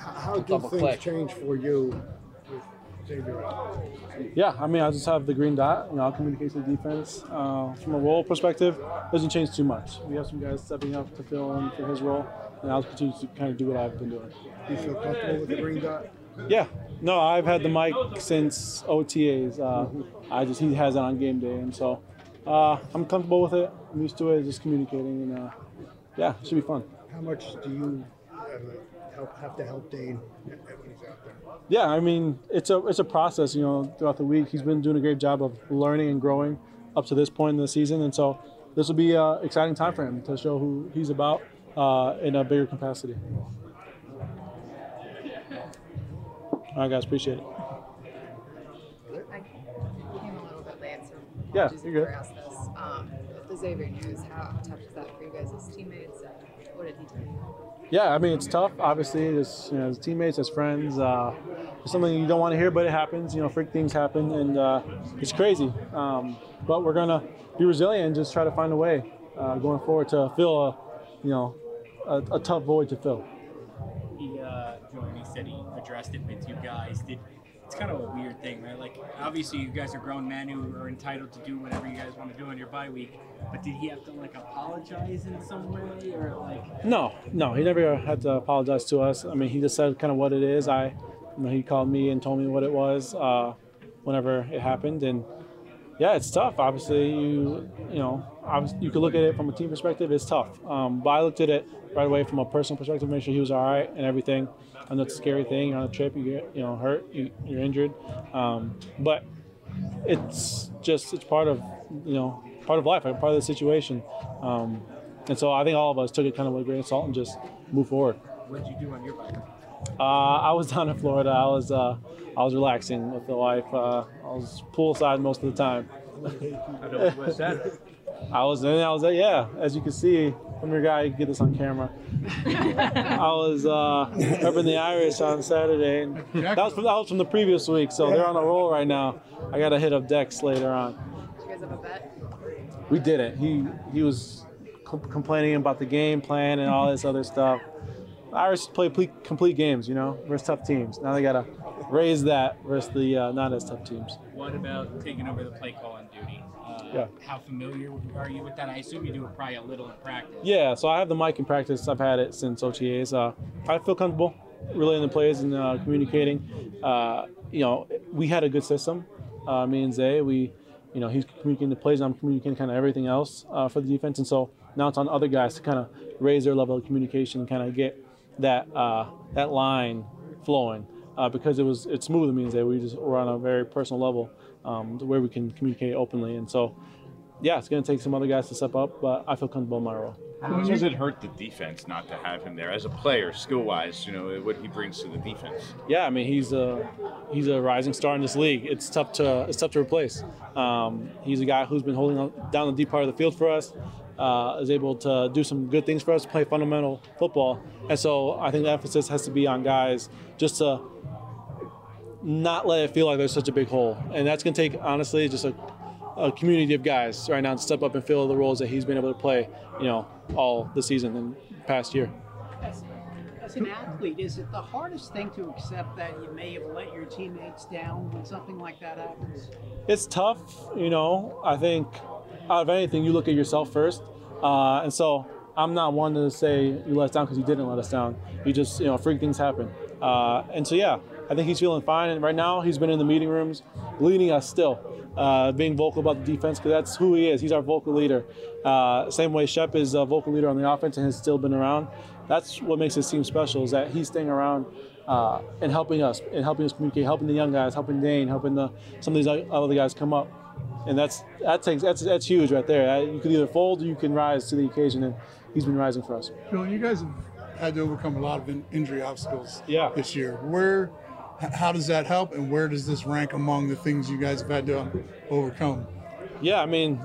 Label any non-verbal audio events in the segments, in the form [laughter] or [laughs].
How do things click. change for you Xavier? Yeah, I mean, I just have the green dot. You know, I'll communicate to the defense. Uh, from a role perspective, doesn't change too much. We have some guys stepping up to fill in for his role, and I'll continue to kind of do what I've been doing. Do you feel comfortable with the green dot? Yeah, no, I've had the mic since OTAs. Uh, I just he has it on game day, and so uh, I'm comfortable with it. I'm used to it, just communicating, and uh, yeah, it should be fun. How much do you help, have to help Dane when he's out there? Yeah, I mean, it's a it's a process. You know, throughout the week, he's been doing a great job of learning and growing up to this point in the season, and so this will be an exciting time for him to show who he's about uh, in a bigger capacity. All right, guys, appreciate it. I came a little bit late, so Yeah, apologies you're good. if this. Um, the Xavier news, how tough is that for you guys as teammates? And what did he tell you? Yeah, I mean it's tough. Obviously, as you know, as teammates, as friends, uh, it's something you don't want to hear, but it happens. You know, freak things happen, and uh, it's crazy. Um, but we're gonna be resilient and just try to find a way uh, going forward to fill a, you know, a, a tough void to fill. he uh. He said he addressed it with you guys. Did it's kind of a weird thing, right? Like obviously you guys are grown men who are entitled to do whatever you guys want to do on your bye week. But did he have to like apologize in some way or like? No, no, he never had to apologize to us. I mean, he just said kind of what it is. I, you know, he called me and told me what it was uh, whenever it happened, and yeah, it's tough. Obviously, you you know, you could look at it from a team perspective. It's tough, um, but I looked at it right away from a personal perspective, make sure he was all right and everything. I know it's a scary thing. You're on a trip, you get you know hurt, you, you're injured, um, but it's just it's part of you know part of life, part of the situation. Um, and so I think all of us took it kind of with a grain of salt and just move forward. What did you do on your bike? Uh, I was [laughs] down in Florida. I was uh, I was relaxing with the wife. Uh, I was poolside most of the time. [laughs] What's that? I was in. I was like, yeah. As you can see from your guy, you can get this on camera. [laughs] I was uh, repping the Irish on Saturday. And that was from that was from the previous week, so they're on a roll right now. I got to hit up Dex later on. Did you guys have a bet? We did it. He he was co- complaining about the game plan and all this other stuff. The Irish play ple- complete games, you know, versus tough teams. Now they gotta raise that versus the uh, not as tough teams. What about taking over the play call on duty? Uh, Yeah. How familiar are you with that? I assume you do it probably a little in practice. Yeah, so I have the mic in practice. I've had it since OTAs. Uh, I feel comfortable relaying the plays and uh, communicating. Uh, you know, we had a good system. Uh, me and Zay, we, you know, he's communicating the plays. I'm communicating kind of everything else uh, for the defense, and so now it's on other guys to kind of raise their level of communication, and kind of get that uh, that line flowing. Uh, because it was it's smooth. It means that we just we're on a very personal level um, where we can communicate openly, and so yeah, it's going to take some other guys to step up, but I feel comfortable in my role. How much does it hurt the defense not to have him there as a player, skill wise? You know what he brings to the defense. Yeah, I mean he's a he's a rising star in this league. It's tough to it's tough to replace. Um, he's a guy who's been holding down the deep part of the field for us. Uh, is able to do some good things for us, play fundamental football, and so I think the emphasis has to be on guys just to not let it feel like there's such a big hole, and that's going to take honestly just a, a community of guys right now to step up and fill the roles that he's been able to play, you know, all the season and past year. As, as an athlete, is it the hardest thing to accept that you may have let your teammates down when something like that happens? it's tough, you know. I think out of anything, you look at yourself first, uh, and so I'm not one to say you let us down because you didn't let us down. You just, you know, freak things happen, uh, and so yeah, I think he's feeling fine. And right now, he's been in the meeting rooms, leading us still, uh, being vocal about the defense because that's who he is. He's our vocal leader. Uh, same way Shep is a vocal leader on the offense and has still been around. That's what makes this team special is that he's staying around uh, and helping us and helping us communicate, helping the young guys, helping Dane, helping the some of these other guys come up. And that's that takes that's that's huge right there. Uh, You can either fold or you can rise to the occasion, and he's been rising for us. Bill, you guys have had to overcome a lot of injury obstacles Yeah. this year. Where how does that help, and where does this rank among the things you guys have had to overcome? Yeah, I mean,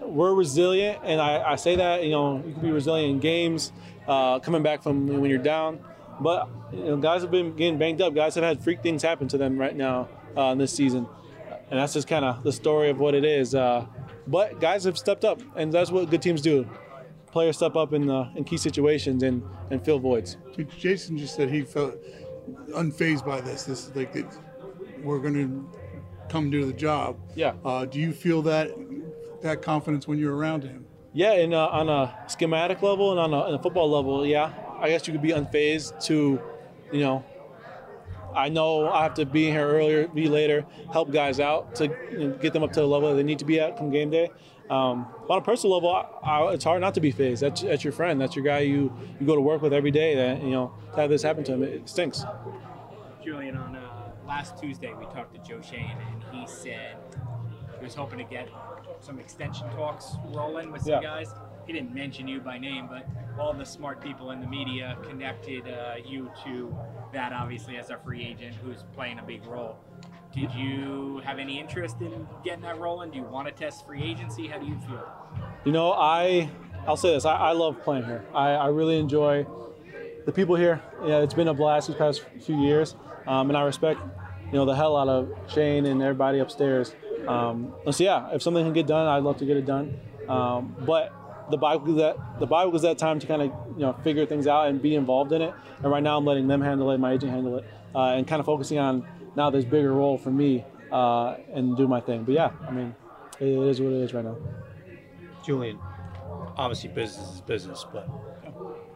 we're resilient, and I, I say that you know you can be resilient in games, uh, coming back from when you're down. But you know, guys have been getting banged up. Guys have had freak things happen to them right now uh, in this season, and that's just kind of the story of what it is. Uh, but guys have stepped up, and that's what good teams do. Players step up in uh, in key situations and and fill voids. Jason just said he felt unfazed by this. This is like we're going to come do the job. Yeah. Uh, do you feel that that confidence when you're around him? Yeah, and uh, on a schematic level and on a, on a, football level, yeah, I guess you could be unfazed to, you know, I know I have to be here earlier, be later, help guys out to you know, get them up to the level they need to be at come game day. Um, on a personal level, I, I, it's hard not to be fazed. That's, that's your friend. That's your guy you, you go to work with every day. That you know to have this happen to him, it, it stinks. Julian, on uh, last Tuesday we talked to Joe Schoen, and he said he was hoping to get some extension talks rolling with some yeah. guys. He didn't mention you by name, but all the smart people in the media connected uh, you to that, obviously, as a free agent who's playing a big role. Did you have any interest in getting that rolling? Do you want to test free agency? How do you feel? You know, I I'll say this. I, I love playing here. I, I, really enjoy the people here. Yeah, it's been a blast these past few years, um, and I respect you know the hell out of Schoen and everybody upstairs. Um, so yeah, if something can get done, I'd love to get it done. Um, but the Bible was that the Bible was that time to kind of you know figure things out and be involved in it. And right now, I'm letting them handle it, my agent handle it, uh, and kind of focusing on now this bigger role for me uh, and do my thing. But yeah, I mean, it is what it is right now. Julian, obviously business is business, but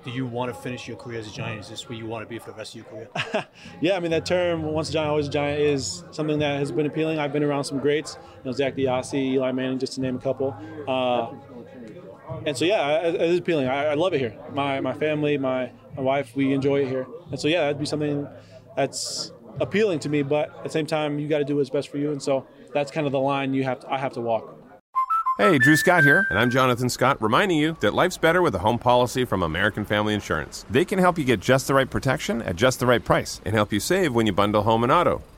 do you want to finish your career as a Giant? Is this where you want to be for the rest of your career? [laughs] yeah, I mean that term "once a Giant, always a Giant" is something that has been appealing. I've been around some greats, you know, Zach DeOssie, Eli Manning, just to name a couple. Uh, and so yeah, it is appealing. I, I, love it here. My my family, my my wife, we enjoy it here. And so yeah, that'd be something that's appealing to me. But at the same time, you got to do what's best for you. And so that's kind of the line you have to, I have to walk. Hey, Drew Scott here, and I'm Jonathan Scott, reminding you that life's better with a home policy from American Family Insurance. They can help you get just the right protection at just the right price and help you save when you bundle home and auto.